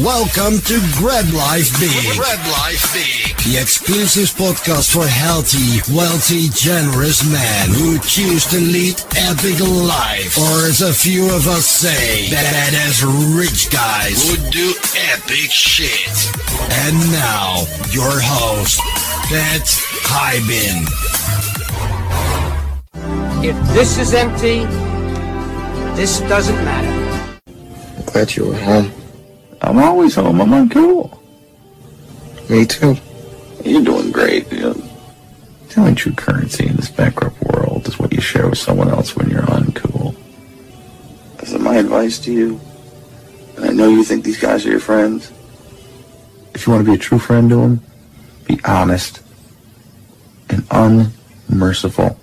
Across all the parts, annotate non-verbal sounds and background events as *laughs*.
Welcome to Grab Life Big. Grab Life Big. The exclusive podcast for healthy, wealthy, generous men who choose to lead epic life. Or as a few of us say, badass rich guys who do epic shit. And now, your host, Pat Hiban. If this is empty, this doesn't matter. Glad you were home. I'm always home. I'm uncool. Me too. You're doing great. You know, the only true currency in this bankrupt world is what you share with someone else when you're uncool. This is my advice to you. And I know you think these guys are your friends. If you want to be a true friend to them, be honest and unmerciful.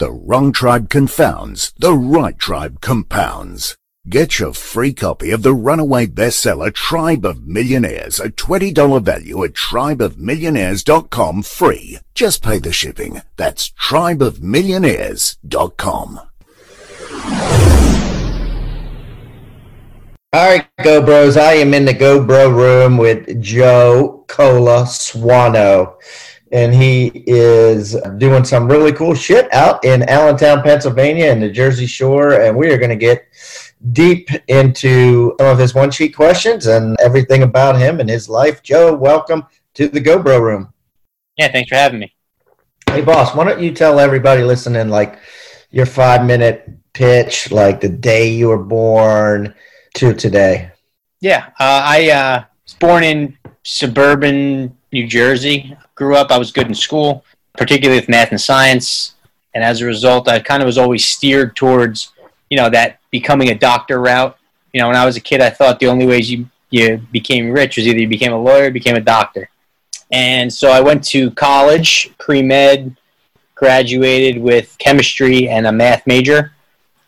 The wrong tribe confounds, the right tribe compounds. Get your free copy of the runaway bestseller Tribe of Millionaires, a $20 value at tribeofmillionaires.com free. Just pay the shipping. That's tribeofmillionaires.com. All right, Go Bros. I am in the Go Bro room with Joe Cola Swano, and he is doing some really cool shit out in Allentown, Pennsylvania, and the Jersey Shore. And we are going to get deep into some of his one sheet questions and everything about him and his life. Joe, welcome to the Go Bro room. Yeah, thanks for having me. Hey, boss, why don't you tell everybody listening, like your five minute pitch, like the day you were born to today? Yeah, uh, I uh, was born in suburban New Jersey. Grew up, I was good in school, particularly with math and science. And as a result, I kind of was always steered towards, you know, that becoming a doctor route. You know, when I was a kid, I thought the only ways you, you became rich was either you became a lawyer or became a doctor. And so I went to college, pre med, graduated with chemistry and a math major.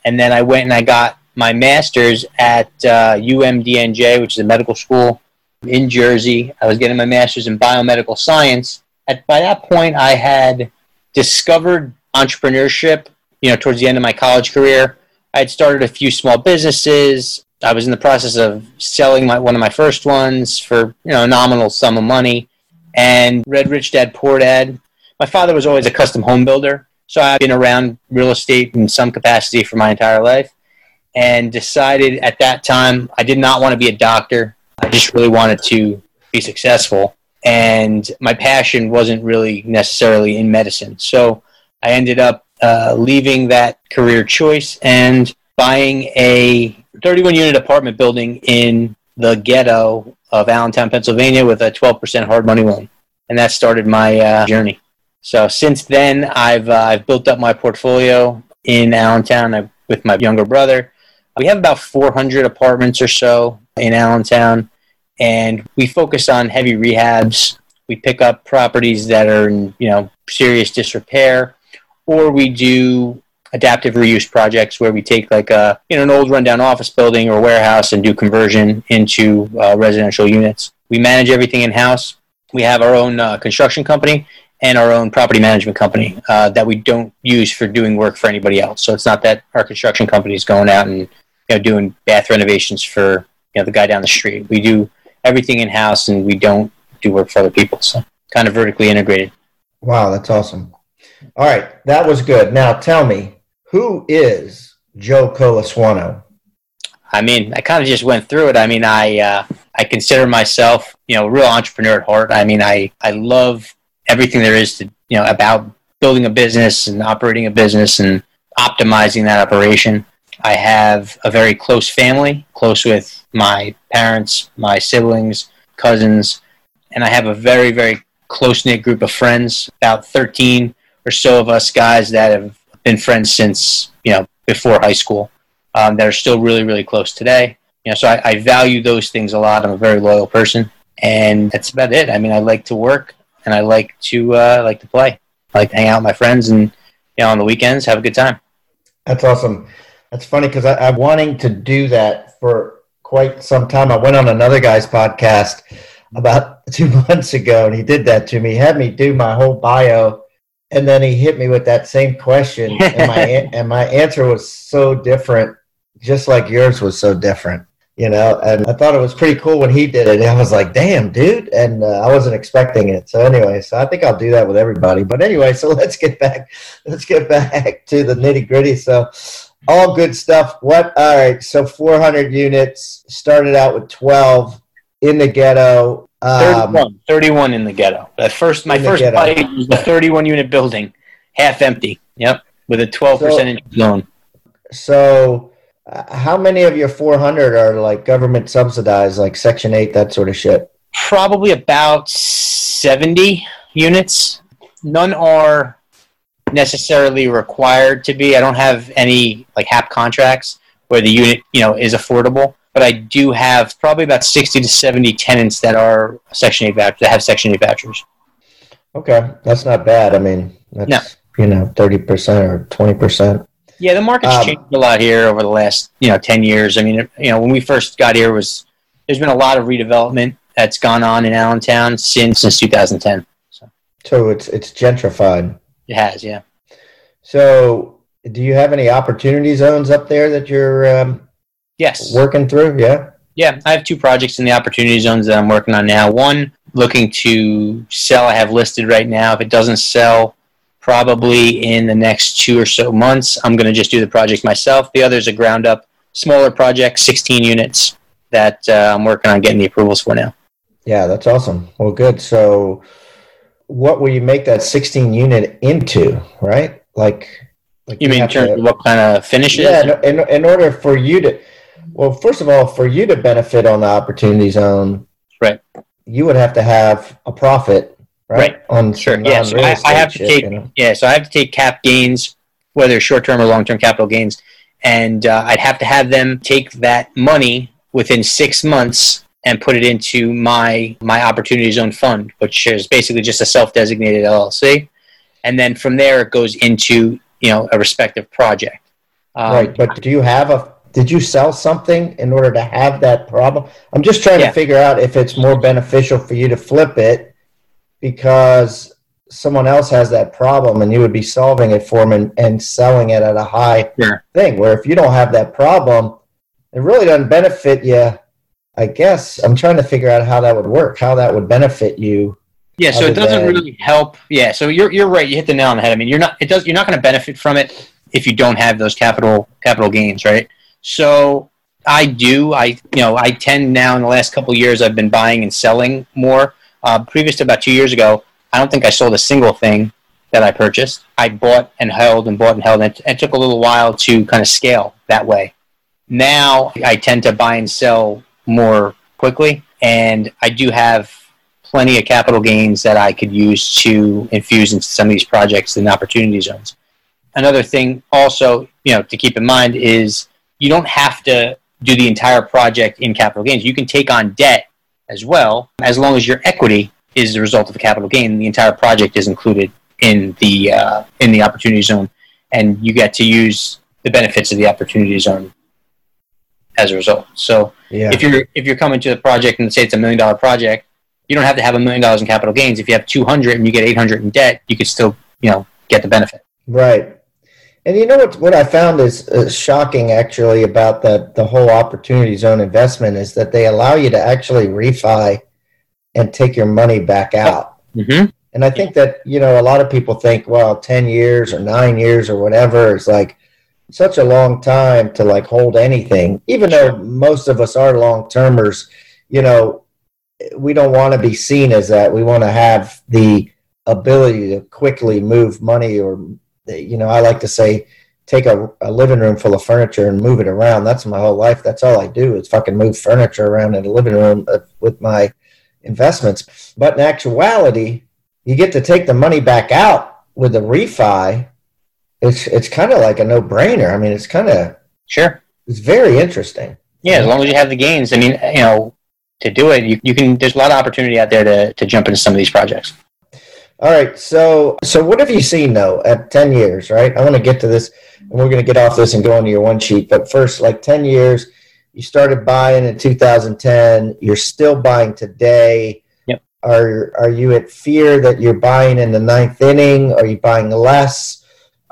And then I went and I got my master's at uh, UMDNJ, which is a medical school in Jersey. I was getting my master's in biomedical science. At, by that point, I had discovered entrepreneurship, you know, towards the end of my college career. I had started a few small businesses. I was in the process of selling my, one of my first ones for, you know, a nominal sum of money and read Rich Dad Poor Dad. My father was always a custom home builder, so I've been around real estate in some capacity for my entire life and decided at that time I did not want to be a doctor. I just really wanted to be successful. And my passion wasn't really necessarily in medicine. So I ended up uh, leaving that career choice and buying a 31 unit apartment building in the ghetto of Allentown, Pennsylvania with a 12% hard money loan. And that started my uh, journey. So since then, I've, uh, I've built up my portfolio in Allentown I, with my younger brother. We have about 400 apartments or so in Allentown, and we focus on heavy rehabs. We pick up properties that are in you know serious disrepair, or we do adaptive reuse projects where we take like a you know an old rundown office building or warehouse and do conversion into uh, residential units. We manage everything in house. We have our own uh, construction company and our own property management company uh, that we don't use for doing work for anybody else. So it's not that our construction company is going out and you know doing bath renovations for you know the guy down the street. We do everything in house and we don't do work for other people. So kind of vertically integrated. Wow, that's awesome. All right, that was good. Now tell me, who is Joe Colaswano? I mean, I kind of just went through it. I mean, I uh, I consider myself, you know, a real entrepreneur at heart. I mean, I I love everything there is to, you know, about building a business and operating a business and optimizing that operation. I have a very close family, close with my parents, my siblings, cousins, and I have a very, very close knit group of friends, about 13 or so of us guys that have been friends since, you know, before high school, um, that are still really, really close today. You know, so I, I value those things a lot. I'm a very loyal person, and that's about it. I mean, I like to work and I like to uh, like to play. I like to hang out with my friends and you know on the weekends have a good time. That's awesome. That's funny because I'm wanting to do that for quite some time. I went on another guy's podcast about *laughs* two months ago, and he did that to me. He had me do my whole bio, and then he hit me with that same question, and my *laughs* and my answer was so different, just like yours was so different. You know, and I thought it was pretty cool when he did it. I was like, "Damn, dude!" And uh, I wasn't expecting it. So anyway, so I think I'll do that with everybody. But anyway, so *laughs* let's get back. Let's get back to the nitty gritty. So, all good stuff. What? All right. So 400 units started out with 12 in the ghetto. Um, 31, 31 in the ghetto. That first, my first bite was a 31 unit building, half empty. Yep, with a 12 percent interest loan. so, uh, how many of your 400 are like government subsidized, like Section 8, that sort of shit? Probably about 70 units. None are necessarily required to be. I don't have any like HAP contracts where the unit, you know, is affordable. But I do have probably about 60 to 70 tenants that are Section 8 vouchers, that have Section 8 vouchers. Okay, that's not bad. I mean, that's, No. you know, 30% or 20%. Yeah, the market's Um, changed a lot here over the last you know ten years. I mean, you know, when we first got here, was there's been a lot of redevelopment that's gone on in Allentown since since 2010. So So it's it's gentrified. It has, yeah. So, do you have any opportunity zones up there that you're um, Yes, working through? Yeah. yeah. I have two projects in the opportunity zones that I'm working on now. One looking to sell. I have listed right now. If it doesn't sell, probably in the next two or so months, I'm going to just do the project myself. The other is a ground up, smaller project, 16 units that uh, I'm working on getting the approvals for now. Yeah, that's awesome. Well, good. So, what will you make that 16 unit into, right? Like, like You mean in to- what kind of finishes? Yeah, in, in, in order for you to, well, first of all, for you to benefit on the opportunity zone, Right. You would have to have a profit, right? Right. On Sure. Yeah. So I, I have to shit, take you know? yeah. So I have to take cap gains, whether short term or long term capital gains, and uh, I'd have to have them take that money within six months and put it into my my opportunity zone fund, which is basically just a self designated LLC, and then from there it goes into you know a respective project. Um, right. But do you have a? Did you sell something in order to have that problem? I'm just trying Yeah. to figure out if it's more beneficial for you to flip it because someone else has that problem and you would be solving it for them and, and selling it at a high Sure. thing. Where if you don't have that problem, it really doesn't benefit you. I guess I'm trying to figure out how that would work, how that would benefit you. Yeah, so it doesn't than- really help. Yeah, so you're you're right. You hit the nail on the head. I mean, you're not it does you're not going to benefit from it if you don't have those capital capital gains, right? So I do. I you know I tend now in the last couple of years I've been buying and selling more. Uh, previous to about two years ago, I don't think I sold a single thing that I purchased. I bought and held and bought and held, and it, it took a little while to kind of scale that way. Now I tend to buy and sell more quickly, and I do have plenty of capital gains that I could use to infuse into some of these projects and opportunity zones. Another thing also, you know, to keep in mind is you don't have to do the entire project in capital gains. You can take on debt as well, as long as your equity is the result of a capital gain. The entire project is included in the uh, in the opportunity zone, and you get to use the benefits of the opportunity zone as a result. So Yeah. if you're if you're coming to the project and say it's a million dollar project, you don't have to have a million dollars in capital gains. If you have two hundred and you get eight hundred in debt, you could still you know get the benefit. Right. And you know what? What I found is uh, shocking, actually, about that the whole opportunity zone investment is that they allow you to actually refi and take your money back out. Mm-hmm. And I think that you know a lot of people think, well, ten years or nine years or whatever is like such a long time to like hold anything. Even though most of us are long termers, you know, we don't want to be seen as that. We want to have the ability to quickly move money or you know i like to say take a, a living room full of furniture and move it around that's my whole life that's all i do is fucking move furniture around in the living room uh, with my investments but in actuality you get to take the money back out with a refi it's it's kind of like a no-brainer i mean it's kind of Sure. it's very interesting Yeah, as long as you have the gains. I mean, you know, to do it, you, you can. There's a lot of opportunity out there to to jump into some of these projects. All right. So, so what have you seen though at 10 years, right? I want to get to this and we're going to get off this and go into your one sheet. But first, like 10 years, you started buying in 2010. You're still buying today. Yep. Are, are you at fear that you're buying in the ninth inning? Are you buying less?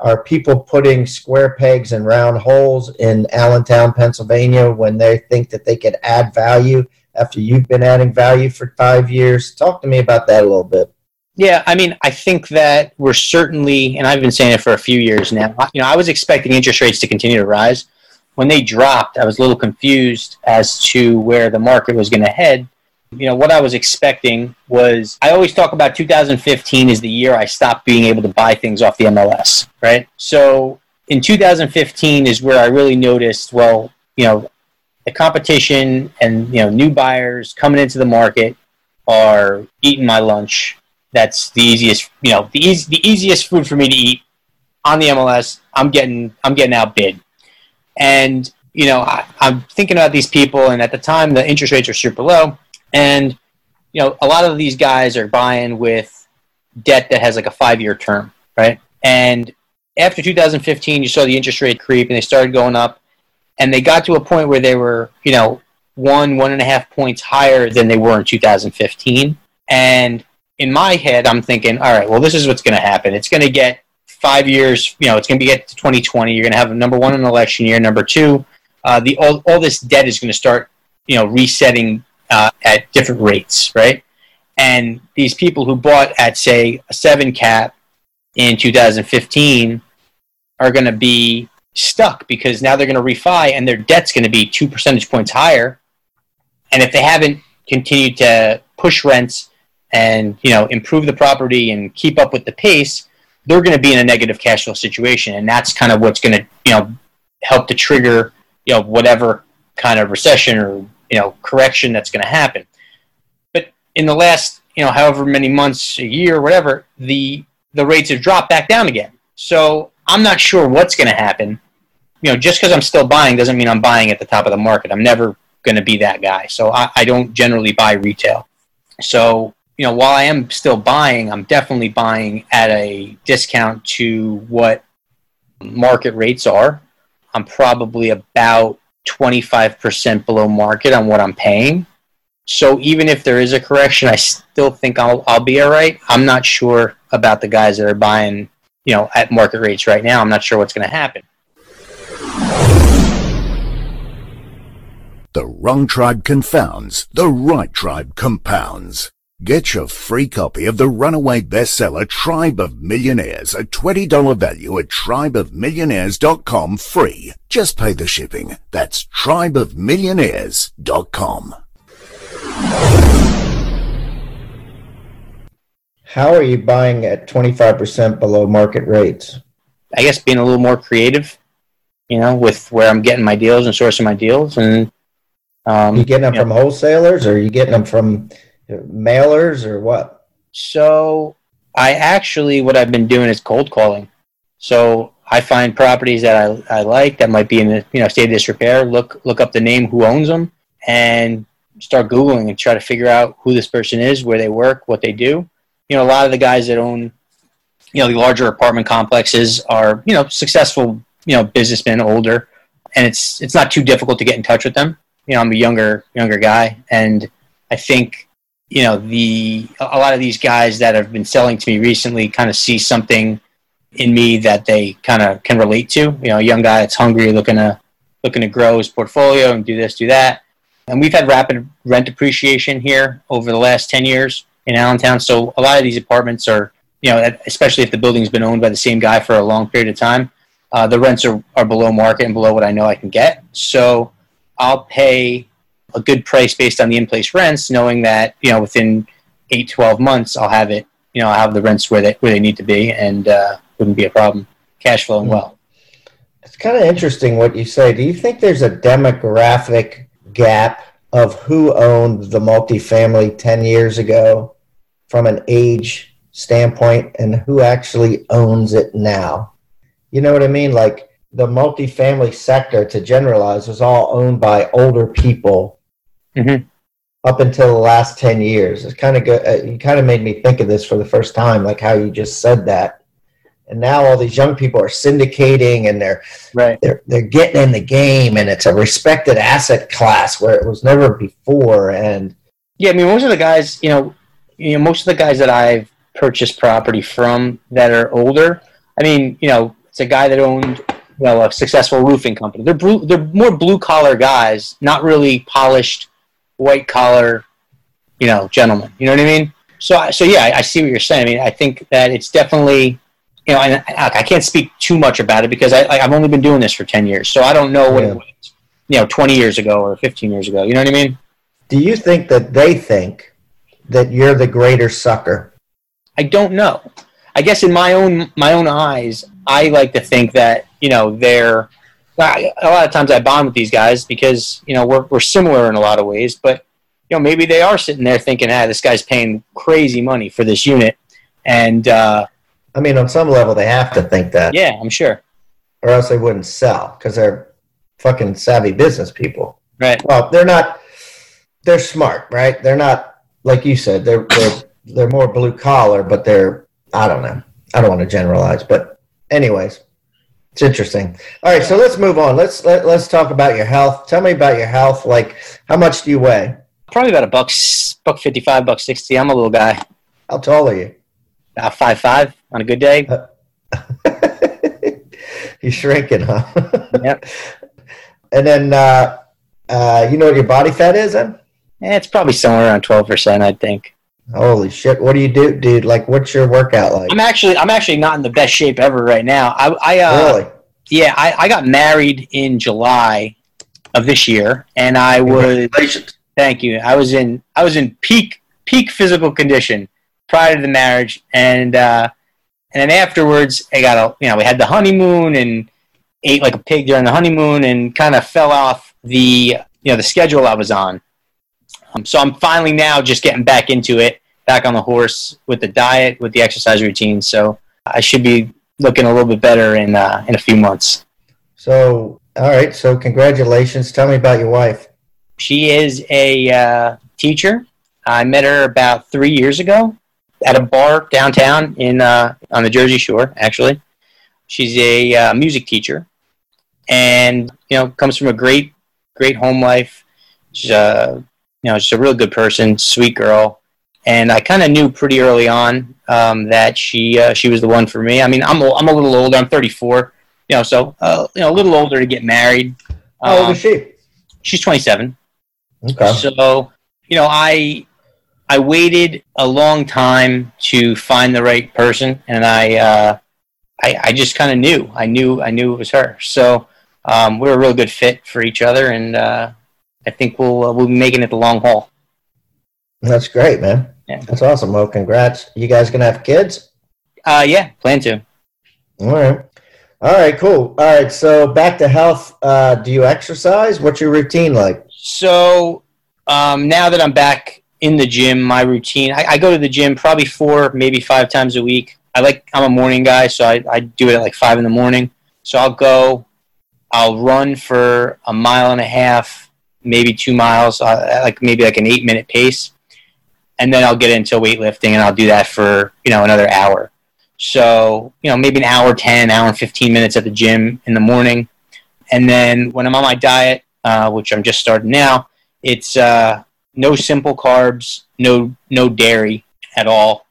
Are people putting square pegs in round holes in Allentown, Pennsylvania when they think that they could add value after you've been adding value for five years? Talk to me about that a little bit. Yeah, I mean, I think that we're certainly, and I've been saying it for a few years now. You know, I was expecting interest rates to continue to rise. When they dropped, I was a little confused as to where the market was going to head. You know, what I was expecting was I always talk about 2015 is the year I stopped being able to buy things off the MLS, right? So in 2015 is where I really noticed, well, you know, the competition and, you know, new buyers coming into the market are eating my lunch that's the easiest you know the easy, the easiest food for me to eat on the MLS. I'm getting I'm getting outbid, and you know I, I'm thinking about these people, and at the time the interest rates are super low, and you know a lot of these guys are buying with debt that has like a five year term, right? And after 2015, you saw the interest rate creep, and they started going up, and they got to a point where they were you know one one and a half points higher than they were in 2015, and in my head, I'm thinking, all right, well, this is what's going to happen. It's going to get five years. You know, it's going to get to 2020. You're going to have number one an election year. Number two, uh, the all, all this debt is going to start, you know, resetting uh, at different rates, right? And these people who bought at say a seven cap in 2015 are going to be stuck because now they're going to refi and their debt's going to be two percentage points higher. And if they haven't continued to push rents and you know improve the property and keep up with the pace, they're going to be in a negative cash flow situation, and that's kind of what's going to you know help to trigger you know whatever kind of recession or you know correction that's going to happen. But in the last you know however many months, a year, whatever, the the rates have dropped back down again. So I'm not sure what's going to happen. You know, just because I'm still buying doesn't mean I'm buying at the top of the market. I'm never going to be that guy. So I, I don't generally buy retail. So you know, while I am still buying, I'm definitely buying at a discount to what market rates are. I'm probably about 25% below market on what I'm paying. So even if there is a correction, I still think I'll, I'll be all right. I'm not sure about the guys that are buying, you know, at market rates right now. I'm not sure what's going to happen. The wrong tribe confounds, the right tribe compounds. Get your free copy of the runaway bestseller Tribe of Millionaires, a $20 value at tribeofmillionaires.com free. Just pay the shipping. That's tribeofmillionaires.com. How are you buying at 25% below market rates? I guess being a little more creative, you know, with where I'm getting my deals and sourcing my deals. And um, you getting them you from wholesalers or are you getting them from mailers or what? So I actually, what I've been doing is cold calling. So I find properties that I, I like that might be in the you know state of disrepair. Look look up the name, who owns them, and start googling and try to figure out who this person is, where they work, what they do. You know, a lot of the guys that own you know the larger apartment complexes are you know successful you know businessmen, older, and it's it's not too difficult to get in touch with them. You know, I'm a younger younger guy, and I think you know the a lot of these guys that have been selling to me recently kind of see something in me that they kind of can relate to. You know, a young guy that's hungry, looking to looking to grow his portfolio and do this, do that. And we've had rapid rent appreciation here over the last ten years in Allentown. So a lot of these apartments are, you know, especially if the building's been owned by the same guy for a long period of time, uh, the rents are, are below market and below what I know I can get. So I'll pay a good price based on the in-place rents, knowing that you know within eight, 12 months I'll have it. You know, I'll have the rents where they where they need to be, and uh, wouldn't be a problem. Cash flowing Hmm. well. It's kind of interesting what you say. Do you think there's a demographic gap of who owned the multifamily 10 years ago from an age standpoint and who actually owns it now? You know what I mean? Like the multifamily sector, to generalize, was all owned by older people Mhm. up until the last 10 years. It's kind of good. Uh, you kind of made me think of this for the first time, like how you just said that. And now all these young people are syndicating and they're Right. they're they're getting in the game and it's a respected asset class where it was never before and Yeah, I mean, most of the guys, you know, you know, most of the guys that I've purchased property from that are older. I mean, you know, it's a guy that owned, you know, a successful roofing company. They're blue, they're more blue collar guys, not really polished white collar, you know, gentlemen. You know what I mean? So, I- so yeah, I, I see what you're saying. I mean, I think that it's definitely, you know, and I, I can't speak too much about it because I, I've only been doing this for ten years, so I don't know what Yeah. it was, you know, twenty years ago or fifteen years ago. You know what I mean? do you think that they think that you're the greater sucker I don't know. I guess in my own my own eyes, I like to think that you know they're. I- A lot of times I bond with these guys because you know we're we're similar in a lot of ways, but you know maybe they are sitting there thinking, ah, this guy's paying crazy money for this unit, and uh, i mean on some level they have to think that. Yeah, I'm sure. or else they wouldn't sell because they're fucking savvy business people. Right. well they're not they're smart right? They're not like you said they're they're, they're more blue collar but they're i don't know. I don't want to generalize but anyways it's interesting all right so let's move on let's let, let's talk about your health tell me about your health like how much do you weigh Probably about a buck, buck fifty five, buck sixty. I'm a little guy, how tall are you about five five on a good day. *laughs* You're shrinking, huh? *laughs* Yep. And then, uh, uh, you know what your body fat is then? Eh, it's probably somewhere around twelve percent, I think. Holy shit! What do you do, dude? Like, what's your workout like? I'm actually I'm actually not in the best shape ever right now. I I uh, really? Yeah, I, I got married in July of this year, and I was thank you. I was in I was in peak peak physical condition prior to the marriage, and uh, and then afterwards, I got a you know we had the honeymoon and ate like a pig during the honeymoon, and kind of fell off the you know the schedule I was on. Um, so I'm finally now just getting back into it, back on the horse with the diet, with the exercise routine. So I should be looking a little bit better in uh, in a few months. So, all right. So, congratulations. Tell me about your wife. She is a uh, teacher. I met her about three years ago at a bar downtown in uh, on the Jersey Shore. Actually, she's a uh, music teacher, and you know comes from a great great home life. She's a you know she's a real good person, sweet girl, and I kind of knew pretty early on um, that she uh, she was the one for me. I mean, I'm a, I'm a little older. I'm 34. You know, so uh, you know a little older to get married. How old Um, is she? she's 27. Okay. So, you know, I I waited a long time to find the right person, and I uh, I, I just kind of knew. I knew I knew it was her. So um, we're a real good fit for each other, and uh, I think we'll uh, we'll be making it the long haul. That's great, man. Yeah. That's awesome. Well, congrats. You guys gonna have kids? Uh, yeah, plan to. All right. All right. Cool. All right. So, back to health. Uh, do you exercise? What's your routine like? So um, now that I'm back in the gym, my routine I, I go to the gym probably four, maybe five times a week. I like I'm a morning guy, so I, I do it at like five in the morning. So I'll go, I'll run for a mile and a half, maybe two miles, uh, like maybe like an eight minute pace, and then I'll get into weightlifting and I'll do that for you know another hour. So you know maybe an hour ten, hour fifteen minutes at the gym in the morning, and then when I'm on my diet, uh, which I'm just starting now, it's uh, no simple carbs, no no dairy at all,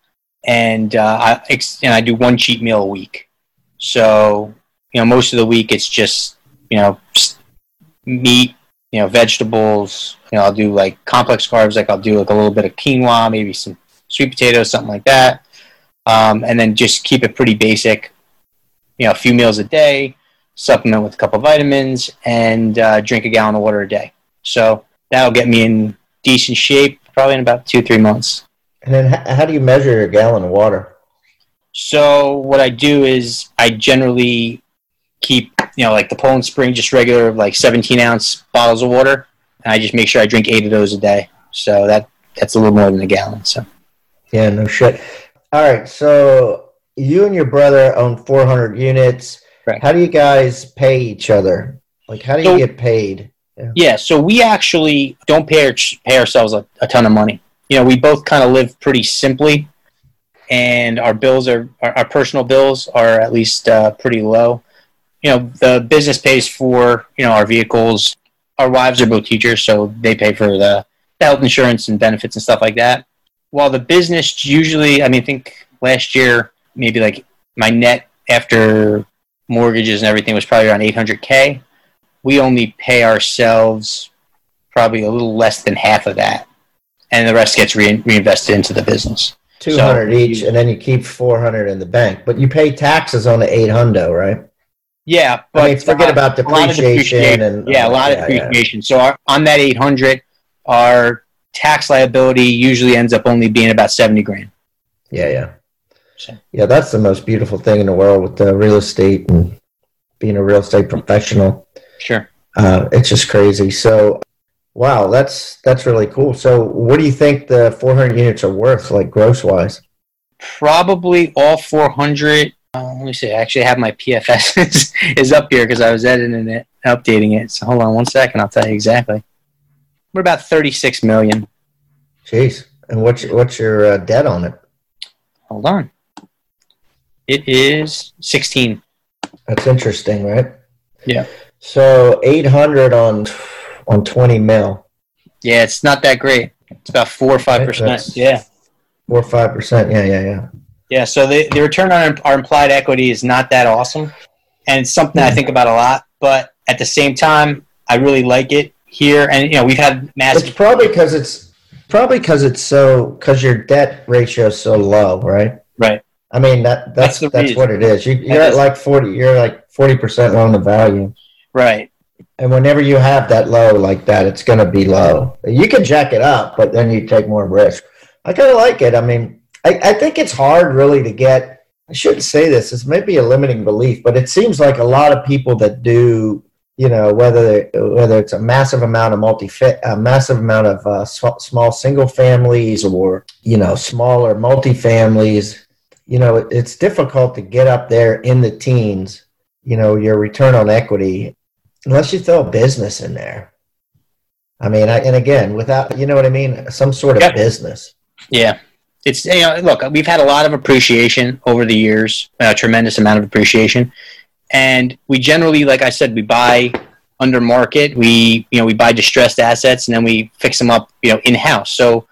and uh, I and I do one cheat meal a week. So you know most of the week it's just you know meat, you know vegetables. You know I'll do like complex carbs, like I'll do like a little bit of quinoa, maybe some sweet potatoes, something like that, um, and then just keep it pretty basic. You know, a few meals a day, supplement with a couple vitamins, and uh, drink a gallon of water a day. So that'll get me in decent shape probably in about two, three months. And then, h- how do you measure your gallon of water? So what I do is I generally keep, you know, like the Poland Spring, just regular like 17 ounce bottles of water, and I just make sure I drink eight of those a day. So that that's a little more than a gallon. So Yeah, no shit. All right, so you and your brother own 400 units. Right. How do you guys pay each other? Like, how do you So- get paid? Yeah, so we actually don't pay our, pay ourselves a, a ton of money. You know, we both kind of live pretty simply, and our bills are our, our personal bills are at least uh, pretty low. You know, the business pays for you know our vehicles. Our wives are both teachers, so they pay for the health insurance and benefits and stuff like that. While the business usually, I mean, I think last year maybe like my net after mortgages and everything was probably around 800k. We only pay ourselves probably a little less than half of that, and the rest gets re- reinvested into the business. Two hundred each, and then you keep four hundred in the bank. But you pay taxes on the 800, right? Yeah, but I mean, forget uh, about a lot of depreciation and yeah, a lot of depreciation. So our, on that 800, our tax liability usually ends up only being about 70 grand. Yeah, yeah. So- Yeah, that's the most beautiful thing in the world with the real estate and being a real estate professional. Sure. Uh, it's just crazy. So, wow, that's that's really cool. So, what do you think the 400 units are worth, like gross wise? Probably all 400. Uh, let me see. I actually have my PFS *laughs* is, is up here because I was editing it, updating it. So hold on one second. I'll tell you exactly. We're about 36 million. Jeez, and what's what's your uh, debt on it? Hold on. It is 16. That's interesting, right? Yeah. So 800 on on 20 mil, Yeah, it's not that great. It's about four or five percent. Yeah. four or five percent. Yeah, yeah, yeah. Yeah, so the, the return on our implied equity is not that awesome. And it's something I hmm. think about a lot. But at the same time, I really like it here. And, you know, we've had massive. It's probably because it's probably because it's so because your debt ratio is so low, right? Right. I mean that that's That's that's, what it is. You, you're at like forty. You're like forty percent loan to value, Right. and whenever you have that low like that, it's going to be low. You can jack it up, but then you take more risk. I kind of like it. I mean, I, I think it's hard really to get. I shouldn't say this. It's maybe a limiting belief, but it seems like a lot of people that do, you know, whether whether it's a massive amount of multi, a massive amount of uh, sm- small single families or you know smaller multi families you know, it, it's difficult to get up there in the teens. You know, your return on equity, unless you throw a business in there. I mean, I, and again, without you know what I mean, some sort of Yep. business. Yeah. It's, you know, look, we've had a lot of appreciation over the years, a tremendous amount of appreciation. And we generally, like I said, we buy under market. We, you know, we buy distressed assets and then we fix them up, you know, in house. So,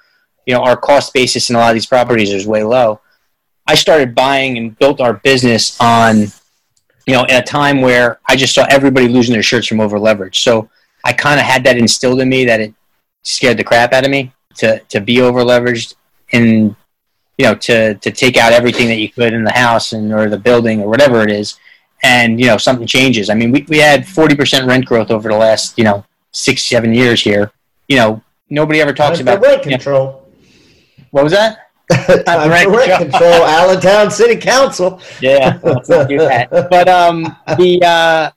you know, our cost basis in a lot of these properties is way low. I started buying and built our business on, you know, at a time where I just saw everybody losing their shirts from over leverage. So I kind of had that instilled in me that it scared the crap out of me to, to be over leveraged and, you know, to, to take out everything that you could in the house and or the building or whatever it is. And, you know, something changes. I mean, we, we had 40% rent growth over the last, you know, six, seven years here. You know, nobody ever talks Time about rent control. What was that? *laughs* Time rent rent control. control. Allentown City Council. Yeah, let's not do that. *laughs* But um, the uh,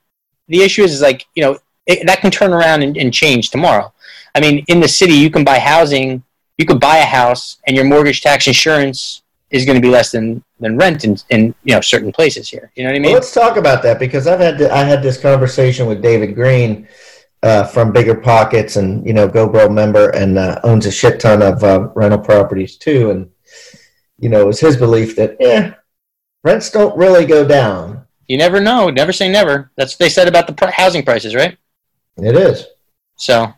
the issue is, is like you know it, that can turn around and, and change tomorrow. I mean, in the city, you can buy housing, you could buy a house, and your mortgage, tax, insurance is going to be less than than rent in, in you know certain places here. You know what I Well, mean? let's talk about that because I've had I had this conversation with David Greene uh, from BiggerPockets and you know GoBro member and uh, owns a shit ton of uh, rental properties too, and you know it's his belief that yeah, rents don't really go down. You never know. Never say never. That's what they said about the housing prices, right? It is, So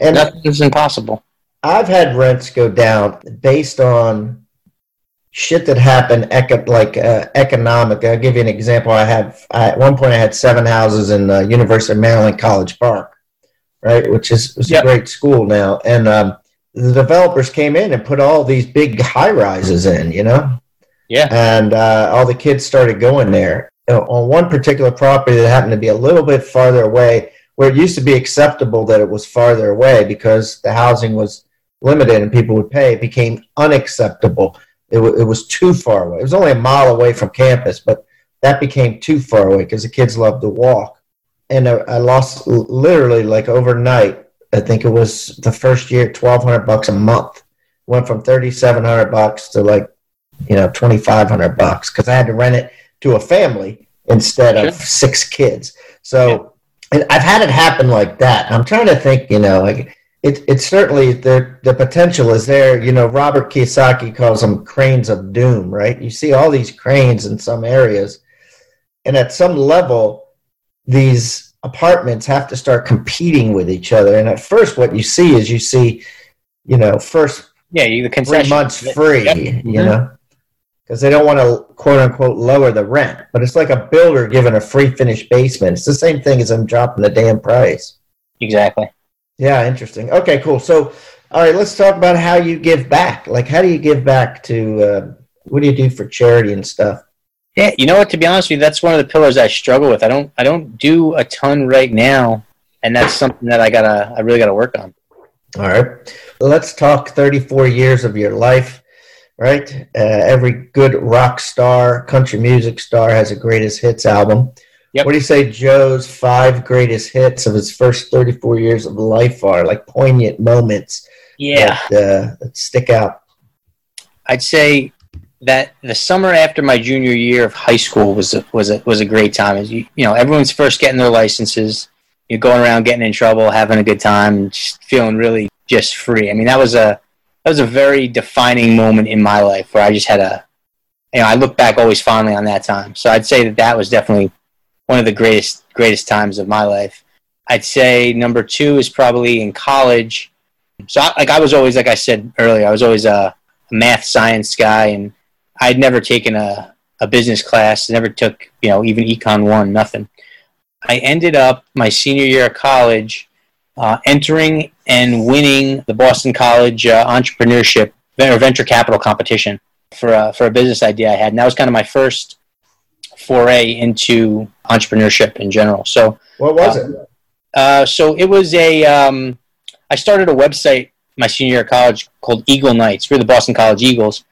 and nothing's impossible. I've had rents go down based on shit that happened eco- like uh, economic. I'll give you an example. I had I, at one point I had seven houses in uh, University of Maryland College Park, right, which is was Yep. a great school now, and um, the developers came in and put all these big high rises in, you know, Yeah. and uh, all the kids started going there. You know, on one particular property that happened to be a little bit farther away, where it used to be acceptable that it was farther away because the housing was limited and people would pay, it became unacceptable. It, w- it was too far away. It was only a mile away from campus, but that became too far away because the kids loved to walk. And I, I lost literally like overnight. I think it was the first year, twelve hundred bucks a month. Went from thirty seven hundred bucks to like, you know, twenty five hundred bucks because I had to rent it to a family instead of six kids. So and I've had it happen like that. I'm trying to think, you know, like it, it's certainly the the potential is there. You know, Robert Kiyosaki calls them cranes of doom, right? You see all these cranes in some areas, and at some level, these apartments have to start competing with each other. And at first, what you see is you see, you know, first Yeah, you the three months free, Yep. you Mhm. know, because they don't want to quote unquote lower the rent. But it's like a builder giving a free finished basement. It's the same thing as them dropping the damn price. Exactly. Yeah, interesting. Okay, cool. So, all right, let's talk about how you give back. Like, how do you give back to? Uh, what do you do for charity and stuff? Yeah, you know what? To be honest with you, that's one of the pillars I struggle with. I don't I don't do a ton right now, and that's something that I gotta I really gotta work on. All right, let's talk 34 years of your life. Right, uh, every good rock star, country music star has a greatest hits album. Yep. What do you say Joe's five greatest hits of his first 34 years of life are? Like poignant moments Yeah, that, uh, that stick out. I'd say that the summer after my junior year of high school was a, was a, was a great time. As you, you know, everyone's first getting their licenses. You're going around getting in trouble, having a good time, just feeling really just free. I mean, that was a that was a very defining moment in my life where I just had a, you know, I look back always fondly on that time. So I'd say that that was definitely one of the greatest greatest times of my life. I'd say number two is probably in college. So I, like I was always, like I said earlier, I was always a math science guy, and I'd never taken a, a business class, never took, you know, even Econ 1, nothing. I ended up my senior year of college uh, entering and winning the Boston College uh, entrepreneurship or venture capital competition for a, for a business idea I had. And that was kind of my first foray into entrepreneurship in general. So, What was it? uh, so it was a. Um, I started a website my senior year of college called Eagle Nights. We're the Boston College Eagles.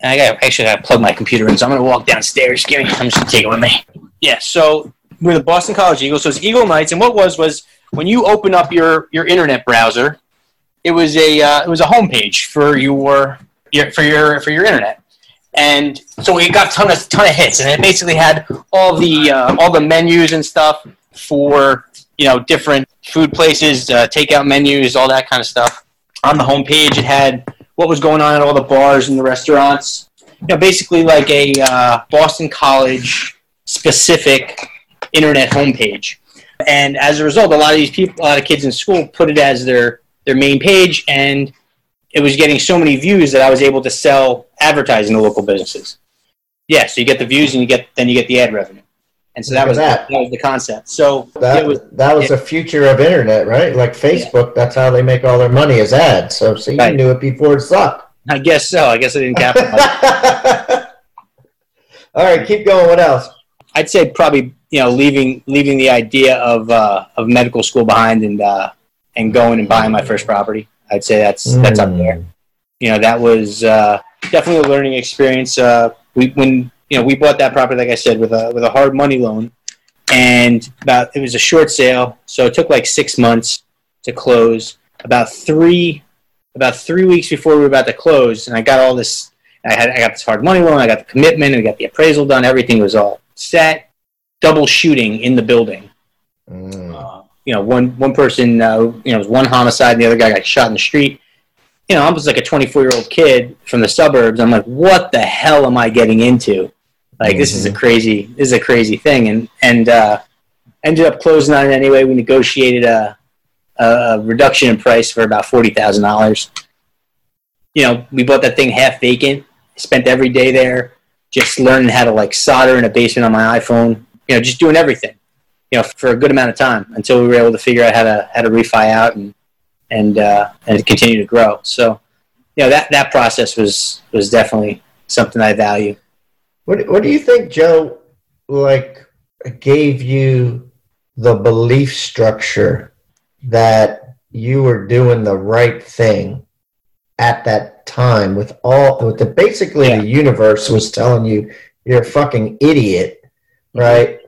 And I got actually got to plug my computer in, so I'm going to walk downstairs. Give me. I'm just going to take it with me. Yeah. So we're the Boston College Eagles. So it's Eagle Nights, and what was was when you open up your your internet browser, it was a uh, it was a homepage for your, your for your for your internet. And so it got ton of ton of hits, and it basically had all the uh, all the menus and stuff for you know different food places, uh, takeout menus, all that kind of stuff. On the homepage, it had what was going on at all the bars and the restaurants. You know, basically like a uh, Boston College specific internet homepage. And as a result, a lot of these people, a lot of kids in school, put it as their their main page, and it was getting so many views that I was able to sell advertising to local businesses. Yeah, so you get the views, and you get then you get the ad revenue. And so that Look was that. that was the concept. So That it was that was the future of internet, right? Like Facebook, that's how they make all their money is ads. So, so you Right. knew it before it sucked. I guess so. I guess I didn't capitalize. *laughs* all right, keep going. What else? I'd say probably you know leaving leaving the idea of uh, of medical school behind and uh, and going and buying my first property. I'd say that's that's up there. You know that was uh, definitely a learning experience. Uh, we when you know we bought that property, like I said, with a with a hard money loan, and about it was a short sale, so it took like six months to close. About three about three weeks before we were about to close, and I got all this. I had I got this hard money loan, I got the commitment, I got the appraisal done. Everything was all set. Double shooting in the building. Mm. You know, one one person, uh, you know, it was one homicide, and the other guy got shot in the street. You know, I was like a 24 year old kid from the suburbs. I'm like, what the hell am I getting into? Like, this is a crazy, this is a crazy thing, and and uh, ended up closing on it anyway. We negotiated a, a reduction in price for about forty thousand dollars. You know, we bought that thing half vacant. Spent every day there, just learning how to like solder in a basement on my iPhone. You know, just doing everything. You know, for a good amount of time until we were able to figure out how to how to refi out and and uh, and continue to grow. So, you know, that that process was was definitely something I value. What What do you think, Joe? Like, gave you the belief structure that you were doing the right thing at that time with all with the basically Yeah. the universe was telling you you're a fucking idiot, right?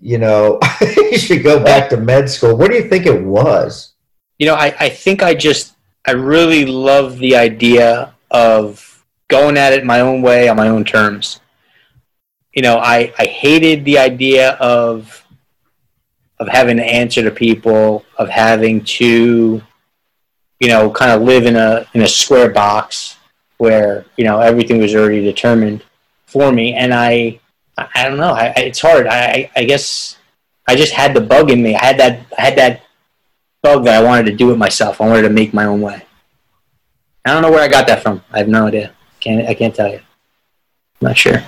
You know, *laughs* you should go back to med school. What do you think it was? You know, I, I think I just I really love the idea of going at it my own way on my own terms. You know, I, I hated the idea of of having to answer to people, of having to, you know, kind of live in a in a square box where you know everything was already determined for me, and I, I I don't know, I, I, it's hard. I, I guess I just had the bug in me. I had that I had that bug that I wanted to do it myself. I wanted to make my own way. I don't know where I got that from. I have no idea. Can't I can't tell you. I'm not sure.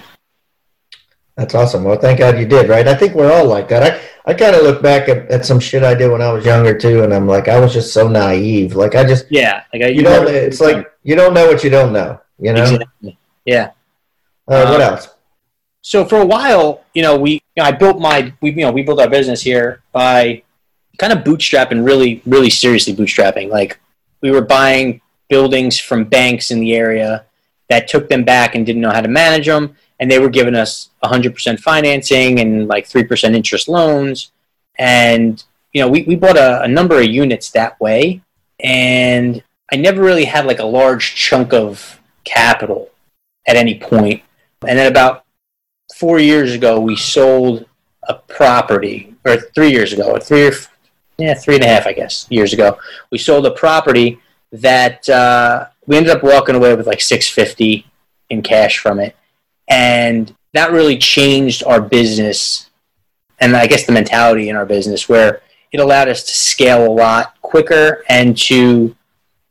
That's awesome. Well, thank God you did, right? I think we're all like that. I, I kind of look back at, at some shit I did when I was younger too, and I'm like, I was just so naive. Like I just, Yeah, like I, you don't. It's like you don't know what you don't know. You know. exactly. Yeah. Uh, what Uh, else? So for a while, you know, we you know, I built my we you know we built our business here by kind of bootstrapping, really really seriously bootstrapping. Like we were buying buildings from banks in the area that took them back and didn't know how to manage them, and they were giving us 100% financing and like 3% interest loans, and you know we we bought a, a number of units that way, and I never really had like a large chunk of capital at any point. point, and then about four years ago, we sold a property, or three years ago, or three or yeah, three and a half, I guess, years ago. We sold a property that uh, we ended up walking away with like six fifty in cash from it, and that really changed our business, and I guess the mentality in our business, where it allowed us to scale a lot quicker and to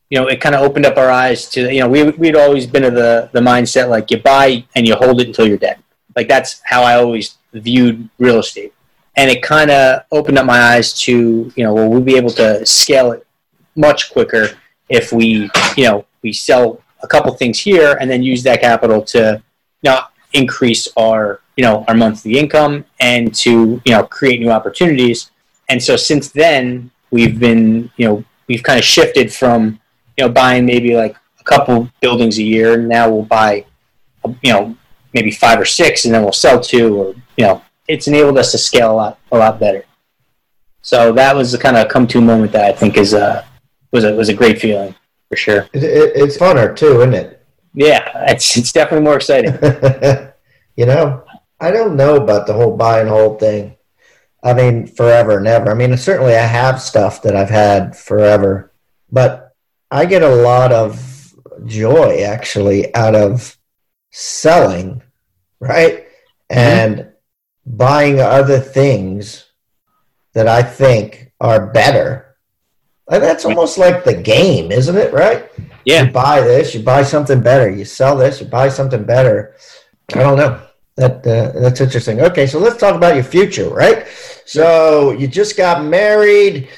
you know, it kind of opened up our eyes to, you know, we, we'd always been of the, the mindset like you buy and you hold it until you're dead. Like that's how I always viewed real estate. And it kind of opened up my eyes to, you know, well, we'll be able to scale it much quicker if we, you know, we sell a couple things here and then use that capital to, know, increase our, you know, our monthly income and to, you know, create new opportunities. And so since then, we've been, you know, we've kind of shifted from, you know, buying maybe like a couple buildings a year. And now we'll buy, you know, maybe five or six, and then we'll sell two, or you know, it's enabled us to scale a lot, a lot better. So that was the kind of come to moment that I think is uh was a was a great feeling for sure. It, it, it's funner too, isn't it? Yeah, it's it's definitely more exciting. *laughs* you know, I don't know about the whole buy and hold thing. I mean, forever and ever. I mean, certainly I have stuff that I've had forever, but I get a lot of joy actually out of selling, right? And buying other things that I think are better. And that's almost like the game, isn't it? Right? Yeah. You buy this, you buy something better. You sell this, you buy something better. I don't know. That uh, that's interesting. Okay, so let's talk about your future, right? So you just got married.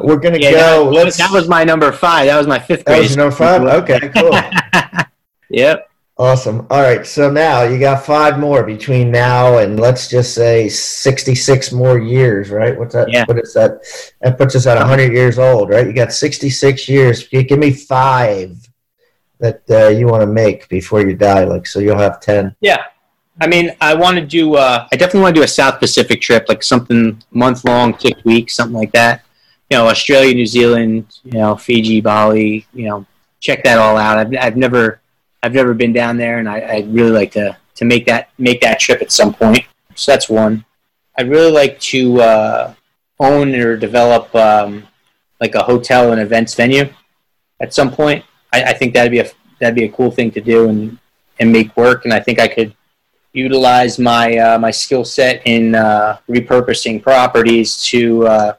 We're gonna Yeah, go. that, that was my number five. That was my fifth that grade. was your number five. Okay, cool. *laughs* Yep. Awesome. All right. So now you got five more between now and let's just say 66 more years, right? What's that? Yeah. What is that? That puts us at 100 years old, right? You got 66 years. Give me five that uh, you want to make before you die. Like, so you'll have 10. Yeah. I mean, I want to do. Uh, I definitely want to do a South Pacific trip, like something month long, six weeks, something like that. You know, Australia, New Zealand, you know, Fiji, Bali. You know, check that all out. I've, I've never, I've never been down there, and I, I'd really like to to make that make that trip at some point. So that's one. I'd really like to uh, own or develop um, like a hotel and events venue at some point. I, I think that'd be a that'd be a cool thing to do and and make work. And I think I could utilize my uh, my skill set in uh, repurposing properties to uh,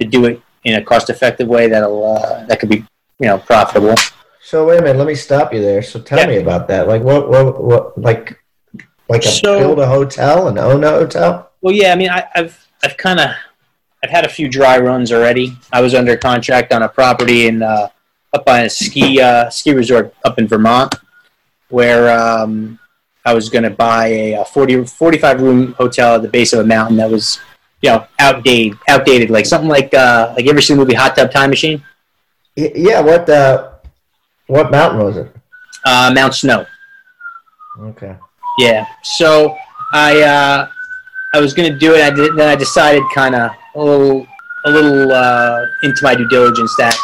to do it in a cost effective way that'll uh, that could be you know profitable. So wait a minute. Let me stop you there. So tell Yeah. me about that. Like, what, what, what, like, like a So- build a hotel and own a hotel? Well, yeah, I mean, I, I've I've kind of I've had a few dry runs already. I was under contract on a property in uh, up by a ski uh, ski resort up in Vermont, where um, I was going to buy a, uh 40, 45 room hotel at the base of a mountain that was you know outdated, outdated, like something like uh, like you ever seen the movie Hot Tub Time Machine? Yeah. What, uh, what mountain was it? Uh, Mount Snow. Okay. Yeah. So I uh, I was gonna do it. I did, then I decided kind of a little a little uh, into my due diligence that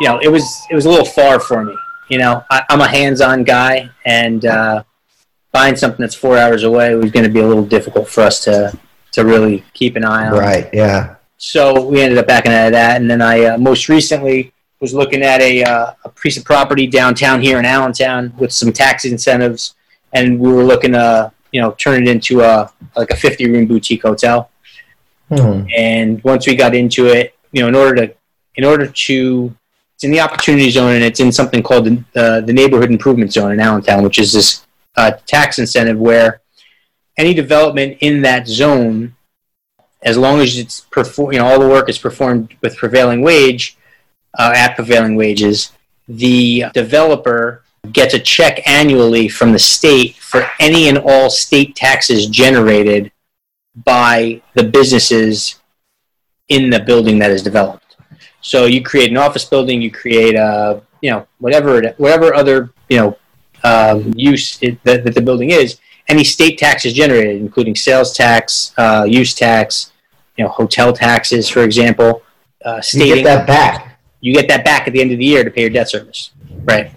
you know it was it was a little far for me. You know, I, I'm a hands-on guy, and uh, buying something that's four hours away was going to be a little difficult for us to to really keep an eye on. Right. Yeah. so we ended up backing out of that, and then I uh, most recently was looking at a, uh, a piece of property downtown here in Allentown with some tax incentives, and we were looking to you know turn it into a like a 50 room boutique hotel. Hmm. And once we got into it, you know, in order to in order to it's in the opportunity zone and it's in something called the, uh, the neighborhood improvement zone in Allentown, which is this uh, tax incentive where any development in that zone, as long as it's perform, you know, all the work is performed with prevailing wage, uh, at prevailing wages, the developer gets a check annually from the state for any and all state taxes generated by the businesses in the building that is developed. So you create an office building, you create a, you know, whatever, it- whatever other, you know, um, use it, that, that the building is, any state taxes generated, including sales tax, uh, use tax, you know, hotel taxes, for example, uh, You get that back. You get that back at the end of the year to pay your debt service. Right.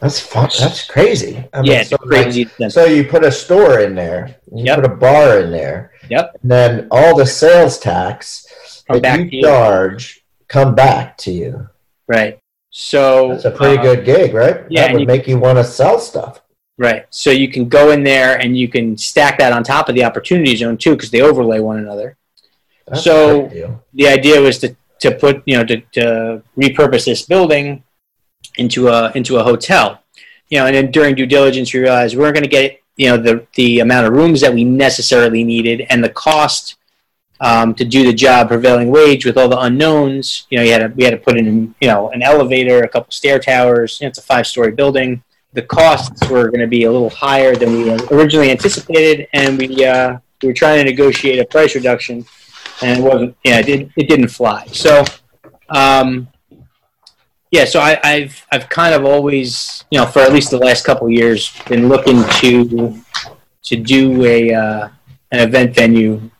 That's fun. That's crazy. I mean, yeah, so, crazy. like, so you put a store in there. You Yep. put a bar in there. Yep. And then all the sales tax Come that back you to you. charge come back to you. Right. So That's a pretty uh, good gig, right? yeah, That would you- make you want to sell stuff. Right. So you can go in there and you can stack that on top of the opportunity zone too, because they overlay one another. That's So- a great deal. The idea was to, to put you know to, to repurpose this building into a into a hotel. You know, and then during due diligence, we realized we weren't going to get you know the the amount of rooms that we necessarily needed, and the cost um, to do the job prevailing wage with all the unknowns. You know, you had to, we had to put in you know an elevator, a couple stair towers. You know, it's a five story building. The costs were going to be a little higher than we originally anticipated, and we uh, we were trying to negotiate a price reduction, and it wasn't. Yeah, it, did, it didn't fly. So. Um, yeah, so I, I've I've kind of always, you know, for at least the last couple of years, been looking to to do a uh, an event venue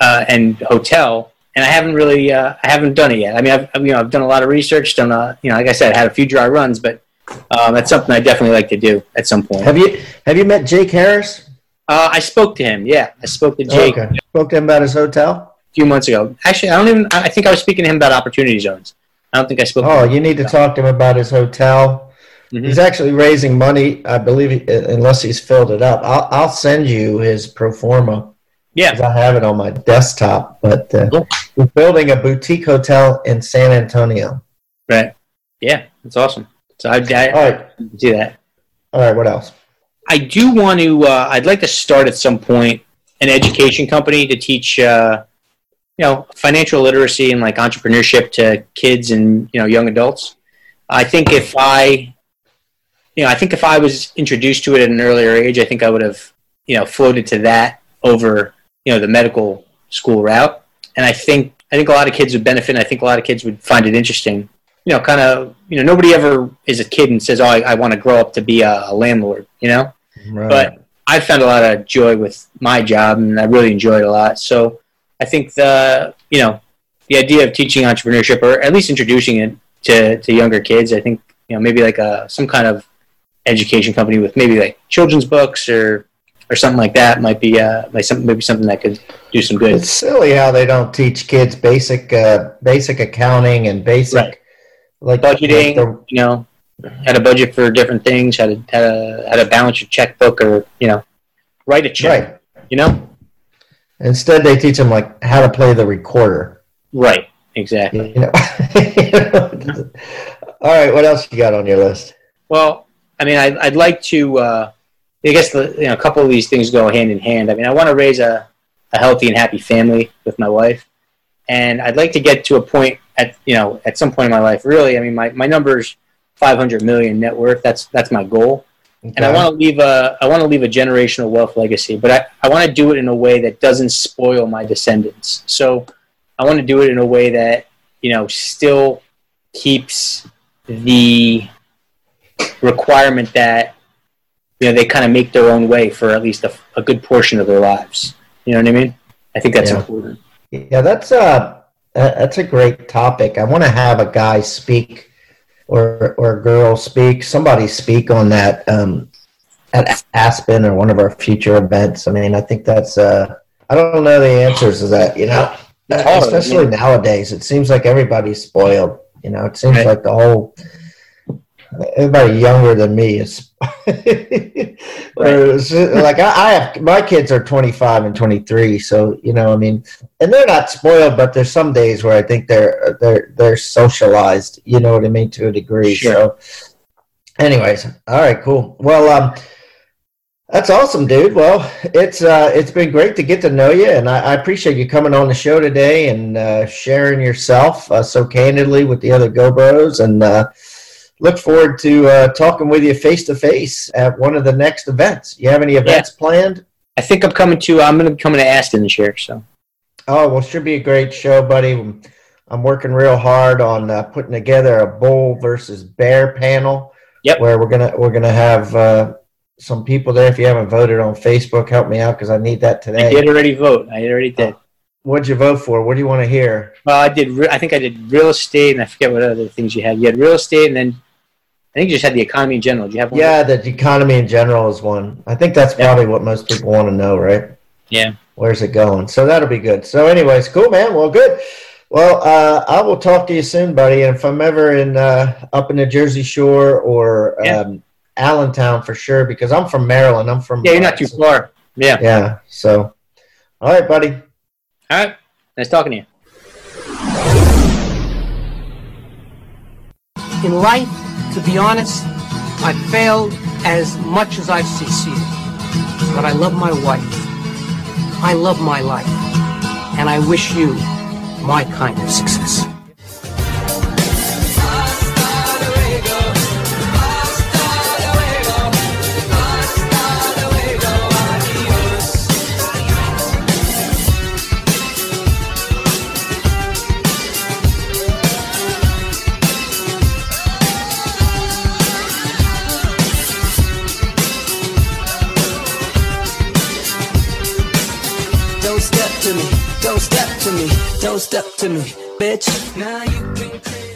uh, and hotel, and I haven't really uh, I haven't done it yet. I mean, I've I've, you know I've done a lot of research, done a, you know, like I said, I had a few dry runs, but um, that's something I definitely like to do at some point. Have you have you met Jake Harris? Uh, I spoke to him. Yeah, I spoke to Jake Okay. Spoke to him about his hotel. A few months ago. Actually, I don't even. I I think I was speaking to him about opportunity zones. I don't think I spoke. Oh, to him. you need to talk to him about his hotel. Mhm. He's actually raising money, I believe, unless he's filled it up. I'll, I'll send you his pro forma. Yeah. I have it on my desktop. But uh, Cool. we're building a boutique hotel in San Antonio. Right. Yeah, that's awesome. So I, I, All right. do that. All right. What else? I do want to. Uh, I'd like to start at some point an education company to teach, uh, you know, financial literacy and like entrepreneurship to kids and you know young adults. I think if I, you know, I think if I was introduced to it at an earlier age, I think I would have, you know, floated to that over, you know, the medical school route. And I think I think a lot of kids would benefit. I think a lot of kids would find it interesting. You know, kind of. You know, nobody ever is a kid and says, "Oh, I, I want to grow up to be a, a landlord." You know Right. but I found a lot of joy with my job, and I really enjoyed it a lot. So I think the you know the idea of teaching entrepreneurship, or at least introducing it to, to younger kids, I think you know maybe like a some kind of education company with maybe like children's books or or something like that might be uh like something maybe something that could do some good. It's silly how they don't teach kids basic uh, basic accounting and basic Right. like Budgeting, like the- you know, how to budget for different things, how to how to how to balance your checkbook, or you know, write a check. right. You know, Instead, they teach them like how to play the recorder. right? Exactly. You know. *laughs* All right. What else you got on your list? Well, I mean, I'd, I'd like to. Uh, I guess the, you know a couple of these things go hand in hand. I mean, I want to raise a, a healthy and happy family with my wife, and I'd like to get to a point at you know at some point in my life. Really, I mean, my my number's five hundred million net worth. That's that's my goal, and I want to leave a I want to leave a generational wealth legacy. But I, I want to do it in a way that doesn't spoil my descendants. So I want to do it in a way that you know still keeps the requirement that you know they kind of make their own way for at least a, a good portion of their lives. You know what I mean? I think that's Yeah. important. Yeah, that's uh, a that's a great topic. I want to have a guy speak or or a girl speak, somebody speak on that um, at Aspen or one of our future events. I mean, I think that's uh, I don't know the answers to that. You know, especially nowadays. It seems like everybody's spoiled. You know, it seems Right. like the whole everybody younger than me is. *laughs* or is it- like I, I have my kids are 25 and 23, so you know, I mean, and they're not spoiled, but there's some days where I think they're they're they're socialized. You know what I mean to a degree. Sure. So, anyways, all right, cool. Well, um. That's awesome, dude. Well, it's uh, it's been great to get to know you, and I, I appreciate you coming on the show today and uh, sharing yourself uh, so candidly with the other Go Bros, and uh, look forward to uh, talking with you face to face at one of the next events. You have any events planned? I think I'm coming to. I'm going to be coming to Aspen this year. So Oh, well, should be a great show, buddy. I'm, working real hard on uh, putting together a bull versus bear panel. Yep. Where we're gonna we're gonna have uh, some people there. If you haven't voted on Facebook, help me out because I need that today. I did already vote. I already did. What'd you vote for? What do you want to hear? Well, I did. Re- I think I did real estate, and I forget what other things you had. You had real estate, and then I think you just had the economy in general. Do you have one? Yeah, the economy in general is one. I think that's Yeah. probably what most people want to know, right? Yeah. Where's it going? So that'll be good. So, anyways, cool, man. Well, good. Well, uh, I will talk to you soon, buddy. And if I'm ever in uh, up in the Jersey Shore or Yeah. um, Allentown for sure, because I'm from Maryland. I'm from Yeah, you're not too far. Yeah. Yeah. So, all right, buddy. All right. Nice talking to you. In life, to be honest, I've failed as much as I've succeeded. But I love my wife. I love my life. And I wish you my kind of success. To me, don't step to me, bitch. Now been crazy.